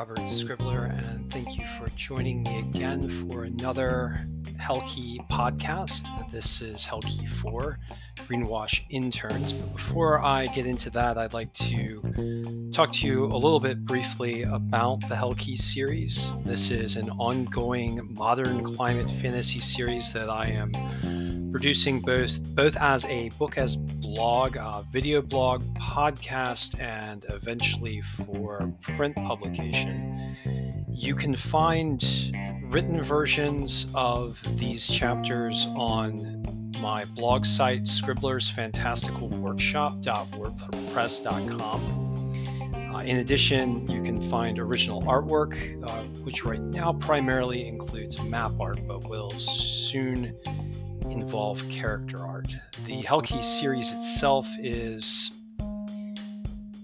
Robert Scribbler, and thank you for joining me again for another Hellkey podcast. This is Hellkey 4 Greenwash Interns. But before I get into that, I'd like to talk to you a little bit briefly about the Hellkey series. This is an ongoing modern climate fantasy series that I am producing both both as a book as blog, uh, video blog, podcast, and eventually for print publication. You can find written versions of these chapters on my blog site, scribblersfantasticalworkshop.wordpress.com. Uh, in addition, you can find original artwork, uh, which right now primarily includes map art, but will soon involve character art. The Hellkey series itself is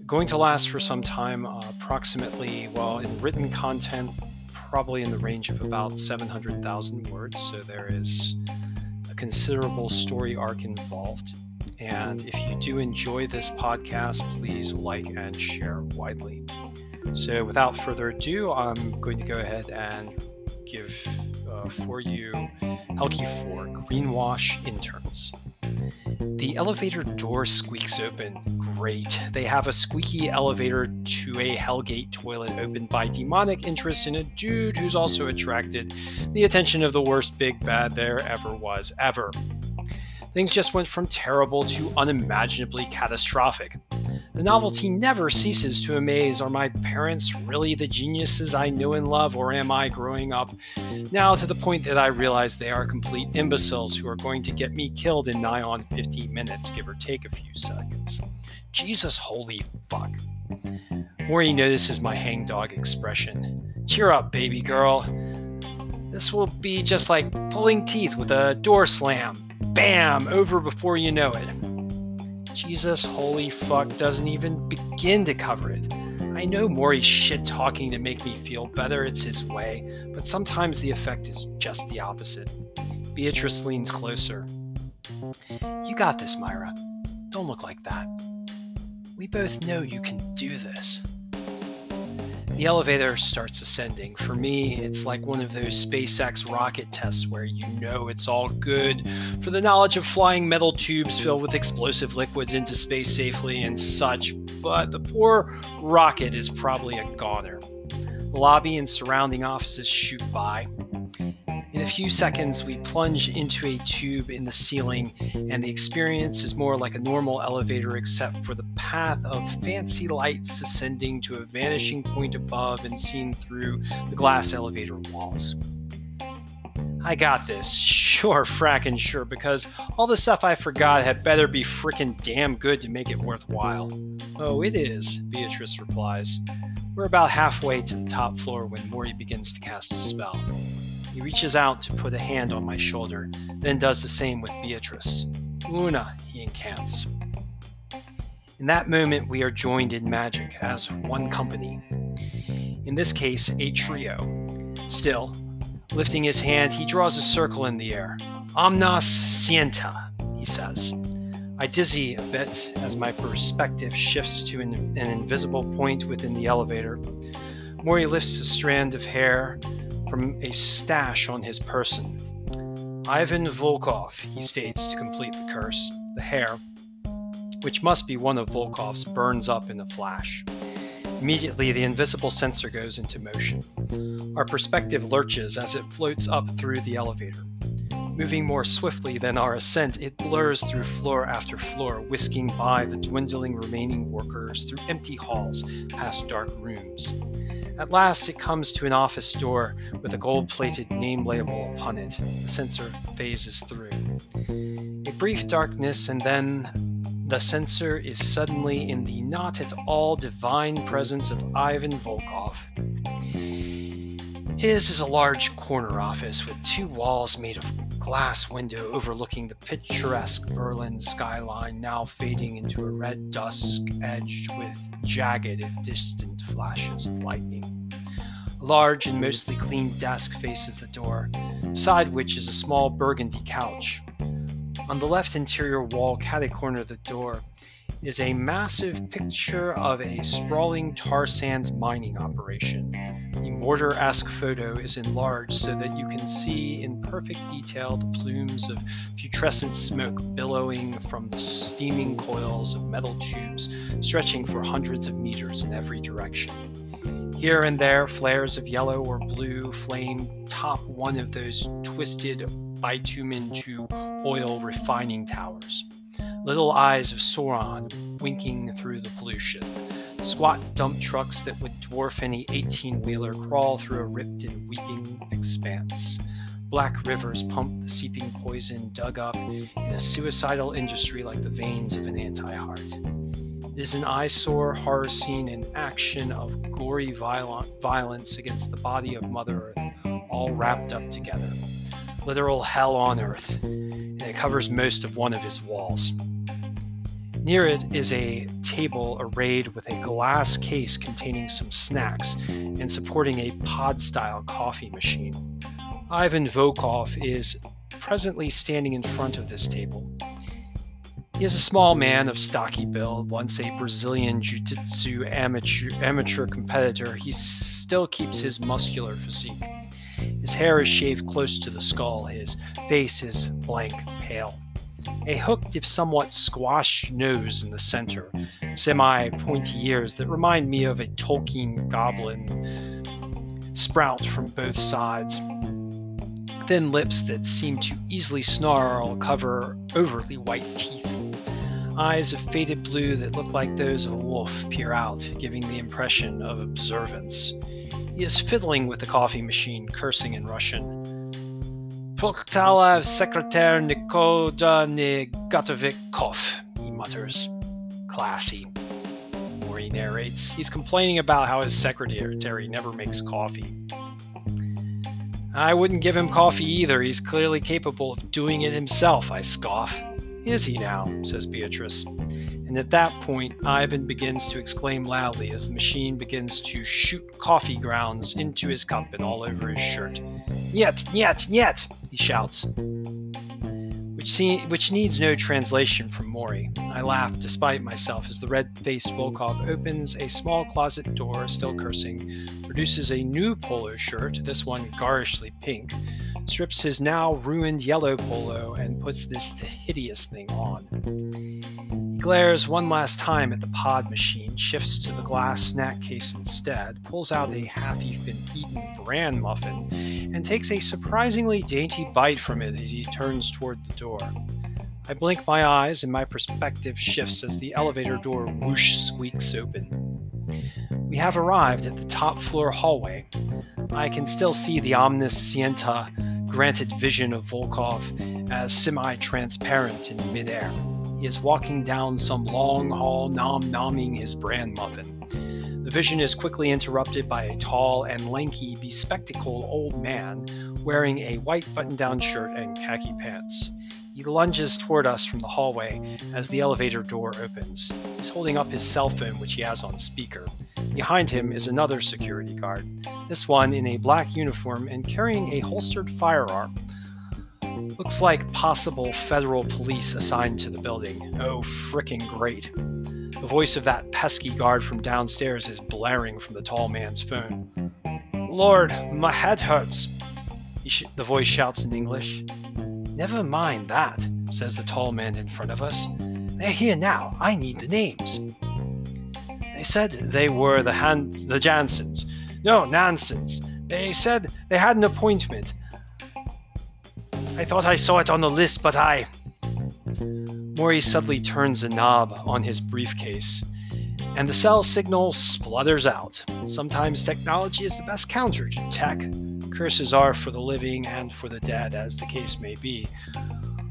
going to last for some time, uh, approximately, well, in written content, probably in the range of about 700,000 words, so there is a considerable story arc involved. And if you do enjoy this podcast, please like and share widely. So, without further ado, I'm going to go ahead and give for you Hellkey 4 Greenwash Interns. The elevator door squeaks open. Great. They have a squeaky elevator to a Hellgate toilet opened by demonic interest in a dude who's also attracted the attention of the worst big bad there ever was, ever. Things just went from terrible to unimaginably catastrophic. The novelty never ceases to amaze. Are my parents really the geniuses I know and love, or am I growing up now to the point that I realize they are complete imbeciles who are going to get me killed in nigh on 15 minutes, give or take a few seconds? Jesus holy fuck. Mori notices my hangdog expression. Cheer up, baby girl. This will be just like pulling teeth with a door slam. Bam! Over before you know it. Jesus holy fuck doesn't even begin to cover it. I know Mori's shit talking to make me feel better, it's his way, but sometimes the effect is just the opposite. Beatrice leans closer. You got this, Myra. Don't look like that. We both know you can do this. The elevator starts ascending. For me, it's like one of those SpaceX rocket tests where you know it's all good for the knowledge of flying metal tubes filled with explosive liquids into space safely and such, but the poor rocket is probably a goner. The lobby and surrounding offices shoot by. Few seconds, we plunge into a tube in the ceiling, and the experience is more like a normal elevator except for the path of fancy lights ascending to a vanishing point above and seen through the glass elevator walls. I got this. Sure, frackin' sure, because all the stuff I forgot had better be frickin' damn good to make it worthwhile. Oh, it is, Beatrice replies. We're about halfway to the top floor when Mori begins to cast a spell. He reaches out to put a hand on my shoulder, then does the same with Beatrice. Una, he incants. In that moment, we are joined in magic as one company. In this case, a trio. Still, lifting his hand, he draws a circle in the air. Omnas Scienta, he says. I dizzy a bit as my perspective shifts to an, an invisible point within the elevator. Mori lifts a strand of hair from a stash on his person. Ivan Volkov, he states to complete the curse. The hair, which must be one of Volkov's, burns up in a flash. Immediately, the invisible sensor goes into motion. Our perspective lurches as it floats up through the elevator. Moving more swiftly than our ascent, it blurs through floor after floor, whisking by the dwindling remaining workers through empty halls, past dark rooms. At last, it comes to an office door with a gold plated name label upon it. The sensor phases through. A brief darkness, and then the sensor is suddenly in the not at all divine presence of Ivan Volkov. His is a large corner office with two walls made of glass window overlooking the picturesque Berlin skyline, now fading into a red dusk edged with jagged if distant flashes of lightning. A large and mostly clean desk faces the door, beside which is a small burgundy couch. On the left interior wall, catty corner of the door, is a massive picture of a sprawling tar sands mining operation. The Mordor-esque photo is enlarged so that you can see in perfect detail the plumes of putrescent smoke billowing from the steaming coils of metal tubes stretching for hundreds of meters in every direction. Here and there, flares of yellow or blue flame top one of those twisted bitumen to oil refining towers little eyes of Sauron winking through the pollution. Squat dump trucks that would dwarf any 18 wheeler crawl through a ripped and weeping expanse. Black rivers pump the seeping poison dug up in a suicidal industry like the veins of an anti heart. It is an eyesore horror scene in action of gory violent violence against the body of Mother Earth, all wrapped up together. Literal hell on earth, and it covers most of one of his walls. Near it is a table arrayed with a glass case containing some snacks and supporting a pod style coffee machine. Ivan Volkov is presently standing in front of this table. He is a small man of stocky build, once a Brazilian Jiu Jitsu amateur, amateur competitor. He still keeps his muscular physique. His hair is shaved close to the skull, his face is blank pale a hooked if somewhat squashed nose in the center, semi pointy ears that remind me of a Tolkien goblin sprout from both sides, thin lips that seem to easily snarl cover overly white teeth. Eyes of faded blue that look like those of a wolf peer out, giving the impression of observance. He is fiddling with the coffee machine, cursing in Russian. Proktala Secretary Nikoda Negatovikov, he mutters. Classy. Mori narrates. He's complaining about how his secretary never makes coffee. I wouldn't give him coffee either. He's clearly capable of doing it himself, I scoff. Is he now? says Beatrice. And at that point, Ivan begins to exclaim loudly as the machine begins to shoot coffee grounds into his cup and all over his shirt. Yet, yet, yet! he shouts, which, see, which needs no translation from Mori. I laugh despite myself as the red faced Volkov opens a small closet door, still cursing, produces a new polo shirt, this one garishly pink, strips his now ruined yellow polo, and puts this hideous thing on He glares one last time at the pod machine, shifts to the glass snack case instead, pulls out a half-eaten bran muffin, and takes a surprisingly dainty bite from it as he turns toward the door. I blink my eyes and my perspective shifts as the elevator door whoosh squeaks open. We have arrived at the top floor hallway. I can still see the omniscienta granted vision of Volkov as semi transparent in midair. He is walking down some long hall, nom nomming his bran muffin. The vision is quickly interrupted by a tall and lanky, bespectacled old man wearing a white button down shirt and khaki pants. He lunges toward us from the hallway as the elevator door opens. He's holding up his cell phone, which he has on speaker. Behind him is another security guard, this one in a black uniform and carrying a holstered firearm. Looks like possible federal police assigned to the building. Oh, fricking great. The voice of that pesky guard from downstairs is blaring from the tall man's phone. Lord, my head hurts, sh- the voice shouts in English. Never mind that, says the tall man in front of us. They're here now. I need the names. They said they were the Han- the Jansons. No, nonsense. They said they had an appointment. I thought I saw it on the list, but I. Mori suddenly turns a knob on his briefcase, and the cell signal splutters out. Sometimes technology is the best counter to tech. Curses are for the living and for the dead, as the case may be.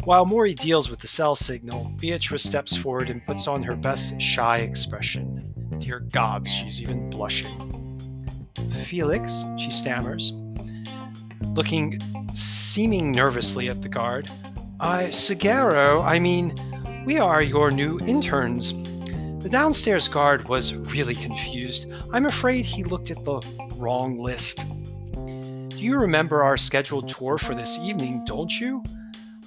While Mori deals with the cell signal, Beatrice steps forward and puts on her best shy expression. Dear gods, she's even blushing. Felix, she stammers, looking seeming nervously at the guard. I, Sagaro, I mean, we are your new interns. The downstairs guard was really confused. I'm afraid he looked at the wrong list. Do you remember our scheduled tour for this evening, don't you?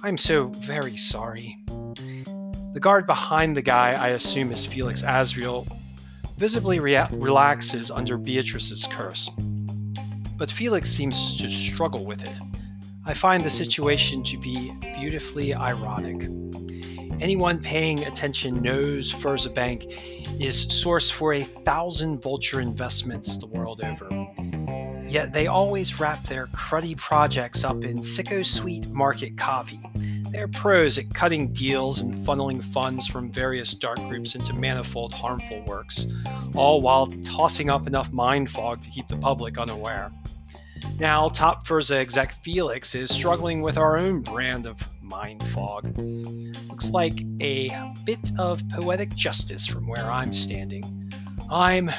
I'm so very sorry. The guard behind the guy I assume is Felix Azriel visibly rea- relaxes under Beatrice's curse. But Felix seems to struggle with it. I find the situation to be beautifully ironic. Anyone paying attention knows Furza Bank is source for a thousand vulture investments the world over. Yet they always wrap their cruddy projects up in sicko sweet market copy. They're pros at cutting deals and funneling funds from various dark groups into manifold harmful works, all while tossing up enough mind fog to keep the public unaware. Now, top Furza exec Felix is struggling with our own brand of mind fog. Looks like a bit of poetic justice from where I'm standing. I'm.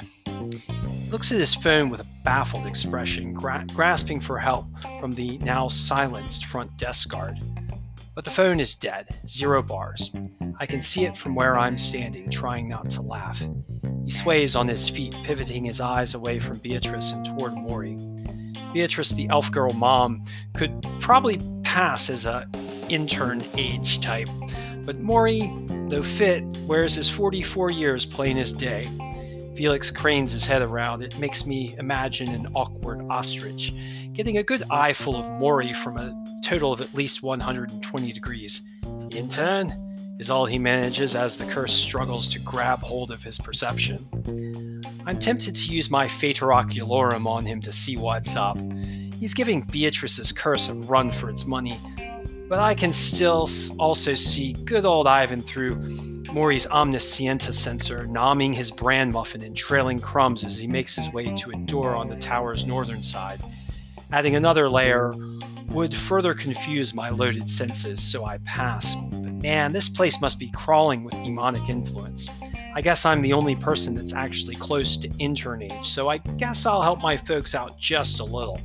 Looks at his phone with a baffled expression, gra- grasping for help from the now silenced front desk guard. But the phone is dead, zero bars. I can see it from where I'm standing, trying not to laugh. He sways on his feet, pivoting his eyes away from Beatrice and toward Mori. Beatrice, the elf girl mom, could probably pass as a intern age type, but Mori, though fit, wears his 44 years plain as day. Felix cranes his head around. It makes me imagine an awkward ostrich, getting a good eyeful of Mori from a total of at least 120 degrees. Intern is all he manages as the curse struggles to grab hold of his perception. I'm tempted to use my Fator Oculorum on him to see what's up. He's giving Beatrice's curse a run for its money, but I can still also see good old Ivan through Mori's Omniscienta sensor, nomming his bran muffin and trailing crumbs as he makes his way to a door on the tower's northern side. Adding another layer would further confuse my loaded senses, so I pass. But man, this place must be crawling with demonic influence. I guess I'm the only person that's actually close to intern age, so I guess I'll help my folks out just a little.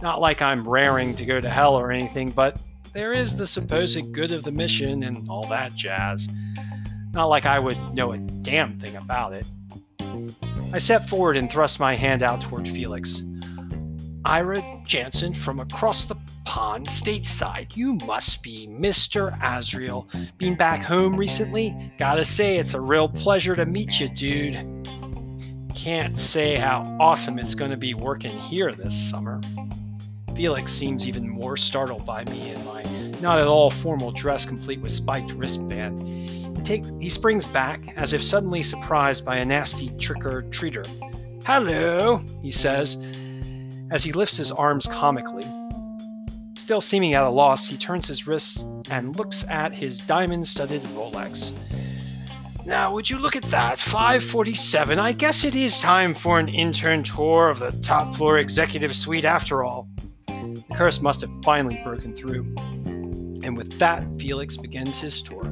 Not like I'm raring to go to hell or anything, but there is the supposed good of the mission and all that jazz. Not like I would know a damn thing about it. I step forward and thrust my hand out toward Felix. Ira Jansen from across the pond stateside. You must be Mr. Azriel. Been back home recently? Gotta say, it's a real pleasure to meet you, dude. Can't say how awesome it's gonna be working here this summer. Felix seems even more startled by me in my not at all formal dress complete with spiked wristband. He, takes, he springs back as if suddenly surprised by a nasty trick or treater. Hello, he says, as he lifts his arms comically. Still seeming at a loss, he turns his wrists and looks at his diamond studded Rolex. Now, would you look at that? 547. I guess it is time for an intern tour of the top floor executive suite after all. The curse must have finally broken through. And with that, Felix begins his tour.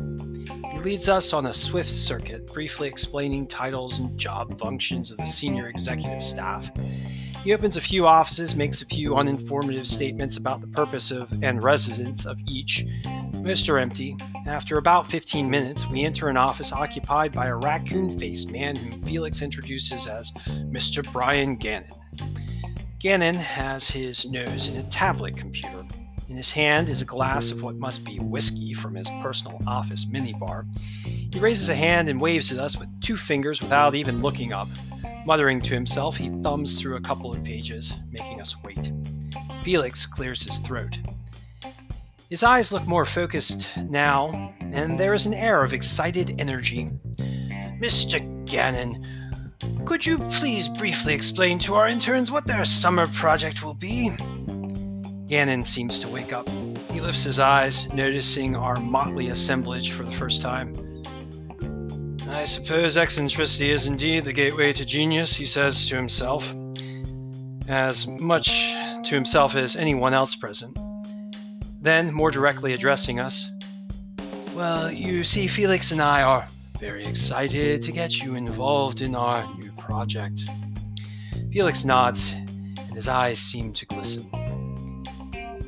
He leads us on a swift circuit, briefly explaining titles and job functions of the senior executive staff. He opens a few offices, makes a few uninformative statements about the purpose of and residence of each. Most are empty. After about 15 minutes, we enter an office occupied by a raccoon faced man whom Felix introduces as Mr. Brian Gannon. Gannon has his nose in a tablet computer. In his hand is a glass of what must be whiskey from his personal office minibar. He raises a hand and waves at us with two fingers without even looking up. Muttering to himself, he thumbs through a couple of pages, making us wait. Felix clears his throat. His eyes look more focused now, and there is an air of excited energy. Mr. Gannon, could you please briefly explain to our interns what their summer project will be? Gannon seems to wake up. He lifts his eyes, noticing our motley assemblage for the first time. I suppose eccentricity is indeed the gateway to genius, he says to himself, as much to himself as anyone else present. Then, more directly addressing us, Well, you see, Felix and I are very excited to get you involved in our new project. Felix nods, and his eyes seem to glisten.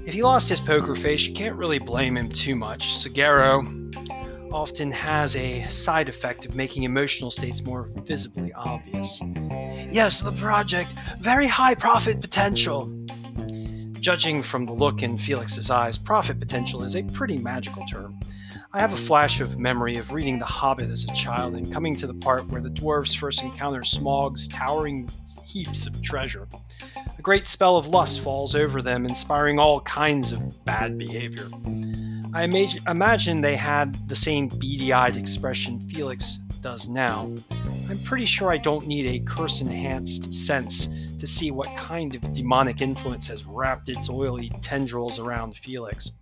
If he lost his poker face, you can't really blame him too much. Sagero often has a side effect of making emotional states more visibly obvious. Yes, the project, very high profit potential. Judging from the look in Felix's eyes, profit potential is a pretty magical term. I have a flash of memory of reading The Hobbit as a child and coming to the part where the dwarves first encounter Smaug's towering heaps of treasure. A great spell of lust falls over them, inspiring all kinds of bad behavior. I imag- imagine they had the same beady eyed expression Felix does now. I'm pretty sure I don't need a curse enhanced sense to see what kind of demonic influence has wrapped its oily tendrils around Felix.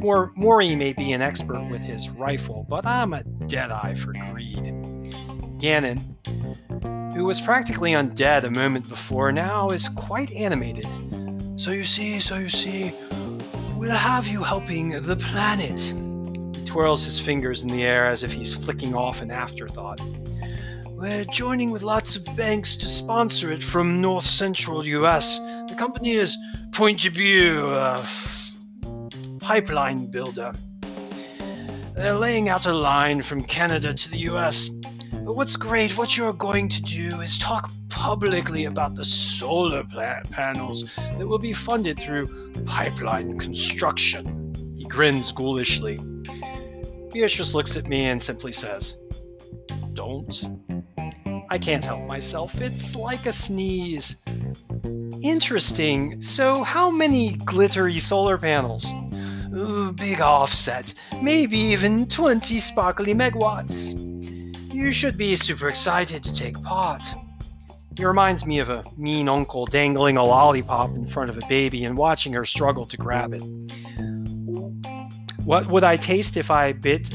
Mori, may be an expert with his rifle, but I'm a deadeye for greed. Gannon, who was practically undead a moment before, now is quite animated. So you see, so you see, we'll have you helping the planet. He twirls his fingers in the air as if he's flicking off an afterthought. We're joining with lots of banks to sponsor it from north central US. The company is Point de View. uh, pipeline builder. They're laying out a line from Canada to the US. But what's great, what you're going to do is talk publicly about the solar panels that will be funded through pipeline construction. He grins ghoulishly. Beatrice looks at me and simply says, Don't. I can't help myself. It's like a sneeze. Interesting. So, how many glittery solar panels? Big offset. Maybe even 20 sparkly megawatts. You should be super excited to take part. He reminds me of a mean uncle dangling a lollipop in front of a baby and watching her struggle to grab it. What would I taste if I bit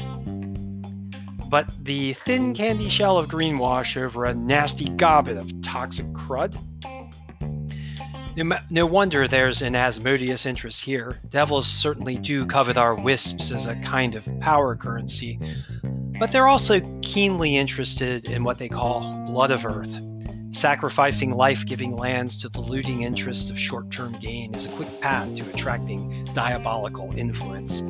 but the thin candy shell of greenwash over a nasty gobbet of toxic crud? No, no, wonder there's an Asmodeus interest here. Devils certainly do covet our wisps as a kind of power currency, but they're also keenly interested in what they call blood of earth. Sacrificing life giving lands to the looting interest of short term gain is a quick path to attracting diabolical influence.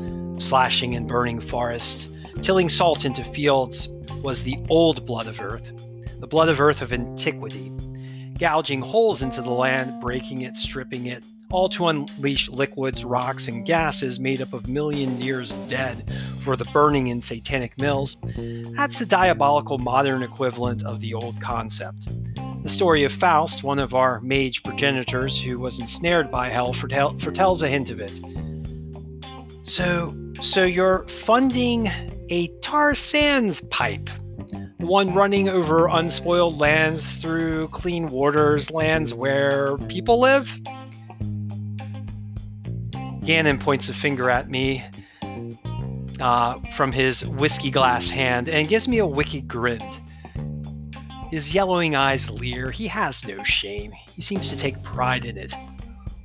Slashing and burning forests, tilling salt into fields was the old blood of earth, the blood of earth of antiquity gouging holes into the land, breaking it, stripping it, all to unleash liquids, rocks, and gases made up of million years dead for the burning in satanic mills. That's the diabolical modern equivalent of the old concept. The story of Faust, one of our mage progenitors who was ensnared by hell, foretells a hint of it. So, so you're funding a tar sands pipe one running over unspoiled lands through clean waters, lands where people live? Gannon points a finger at me uh, from his whiskey glass hand and gives me a wicked grin. His yellowing eyes leer. He has no shame. He seems to take pride in it.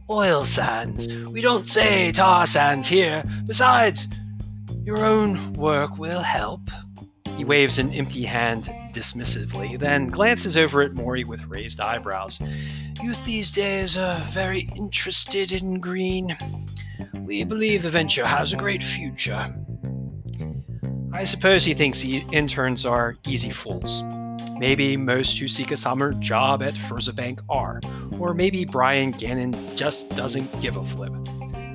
Oil sands. We don't say tar sands here. Besides, your own work will help. He waves an empty hand dismissively, then glances over at Mori with raised eyebrows. Youth these days are very interested in green. We believe the venture has a great future. I suppose he thinks interns are easy fools. Maybe most who seek a summer job at Furza Bank are, or maybe Brian Gannon just doesn't give a flip.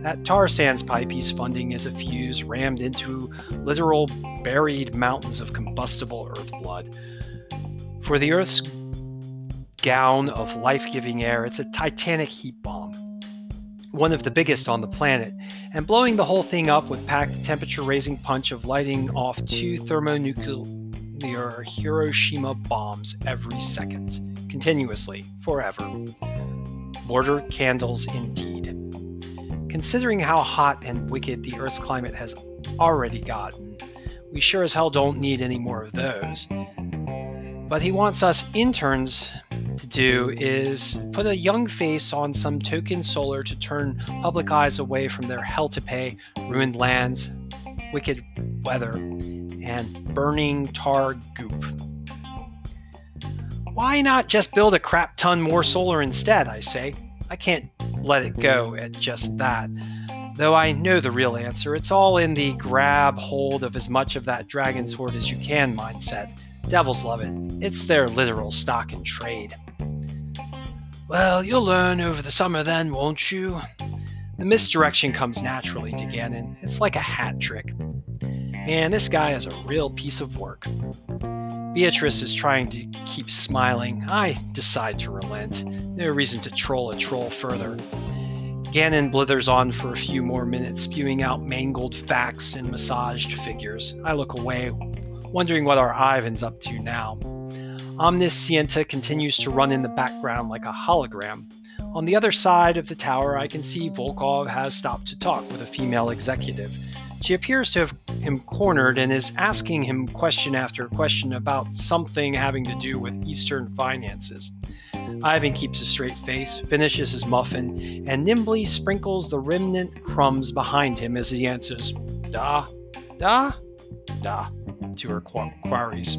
That tar sands pipe he's funding is a fuse rammed into literal buried mountains of combustible earth blood. For the Earth's gown of life giving air, it's a titanic heat bomb, one of the biggest on the planet, and blowing the whole thing up would pack the temperature raising punch of lighting off two thermonuclear Hiroshima bombs every second, continuously, forever. Mortar candles indeed. Considering how hot and wicked the Earth's climate has already gotten, we sure as hell don't need any more of those. But he wants us interns to do is put a young face on some token solar to turn public eyes away from their hell to pay, ruined lands, wicked weather, and burning tar goop. Why not just build a crap ton more solar instead, I say? I can't let it go at just that. Though I know the real answer, it's all in the grab hold of as much of that dragon sword as you can mindset. Devils love it. It's their literal stock in trade. Well, you'll learn over the summer then, won't you? The misdirection comes naturally to Gannon. It's like a hat trick. Man, this guy is a real piece of work. Beatrice is trying to keep smiling. I decide to relent. No reason to troll a troll further. Gannon blithers on for a few more minutes, spewing out mangled facts and massaged figures. I look away, wondering what our Ivan's up to now. Omniscienta continues to run in the background like a hologram. On the other side of the tower, I can see Volkov has stopped to talk with a female executive. She appears to have him cornered and is asking him question after question about something having to do with Eastern finances. Ivan keeps a straight face, finishes his muffin, and nimbly sprinkles the remnant crumbs behind him as he answers, Da, da, da, to her queries.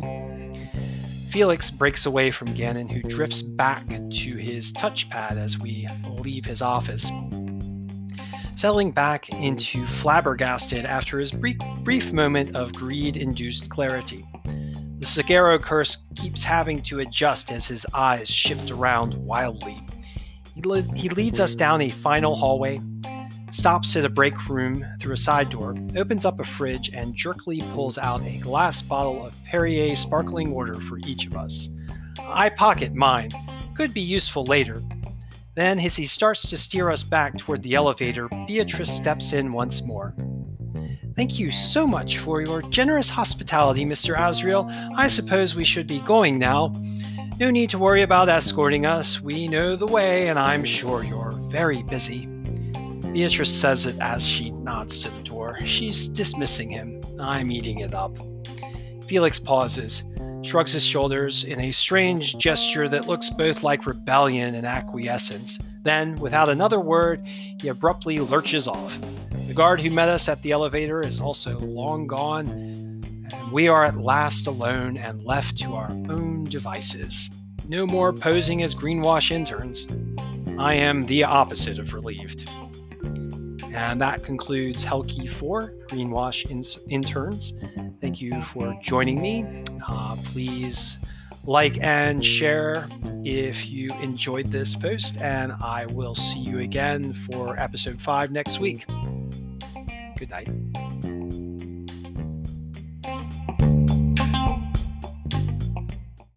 Felix breaks away from Gannon, who drifts back to his touchpad as we leave his office settling back into flabbergasted after his brief, brief moment of greed induced clarity. The Sagero curse keeps having to adjust as his eyes shift around wildly. He, le- he leads us down a final hallway, stops at a break room through a side door, opens up a fridge, and jerkily pulls out a glass bottle of Perrier sparkling water for each of us. I pocket mine. Could be useful later, then, as he starts to steer us back toward the elevator, Beatrice steps in once more. Thank you so much for your generous hospitality, Mr. Azriel. I suppose we should be going now. No need to worry about escorting us. We know the way, and I'm sure you're very busy. Beatrice says it as she nods to the door. She's dismissing him. I'm eating it up. Felix pauses shrugs his shoulders in a strange gesture that looks both like rebellion and acquiescence. Then, without another word, he abruptly lurches off. The guard who met us at the elevator is also long gone, and we are at last alone and left to our own devices. No more posing as greenwash interns. I am the opposite of relieved. And that concludes Hellkey 4 Greenwash in- Interns. Thank you for joining me. Uh, please like and share if you enjoyed this post, and I will see you again for episode 5 next week. Good night.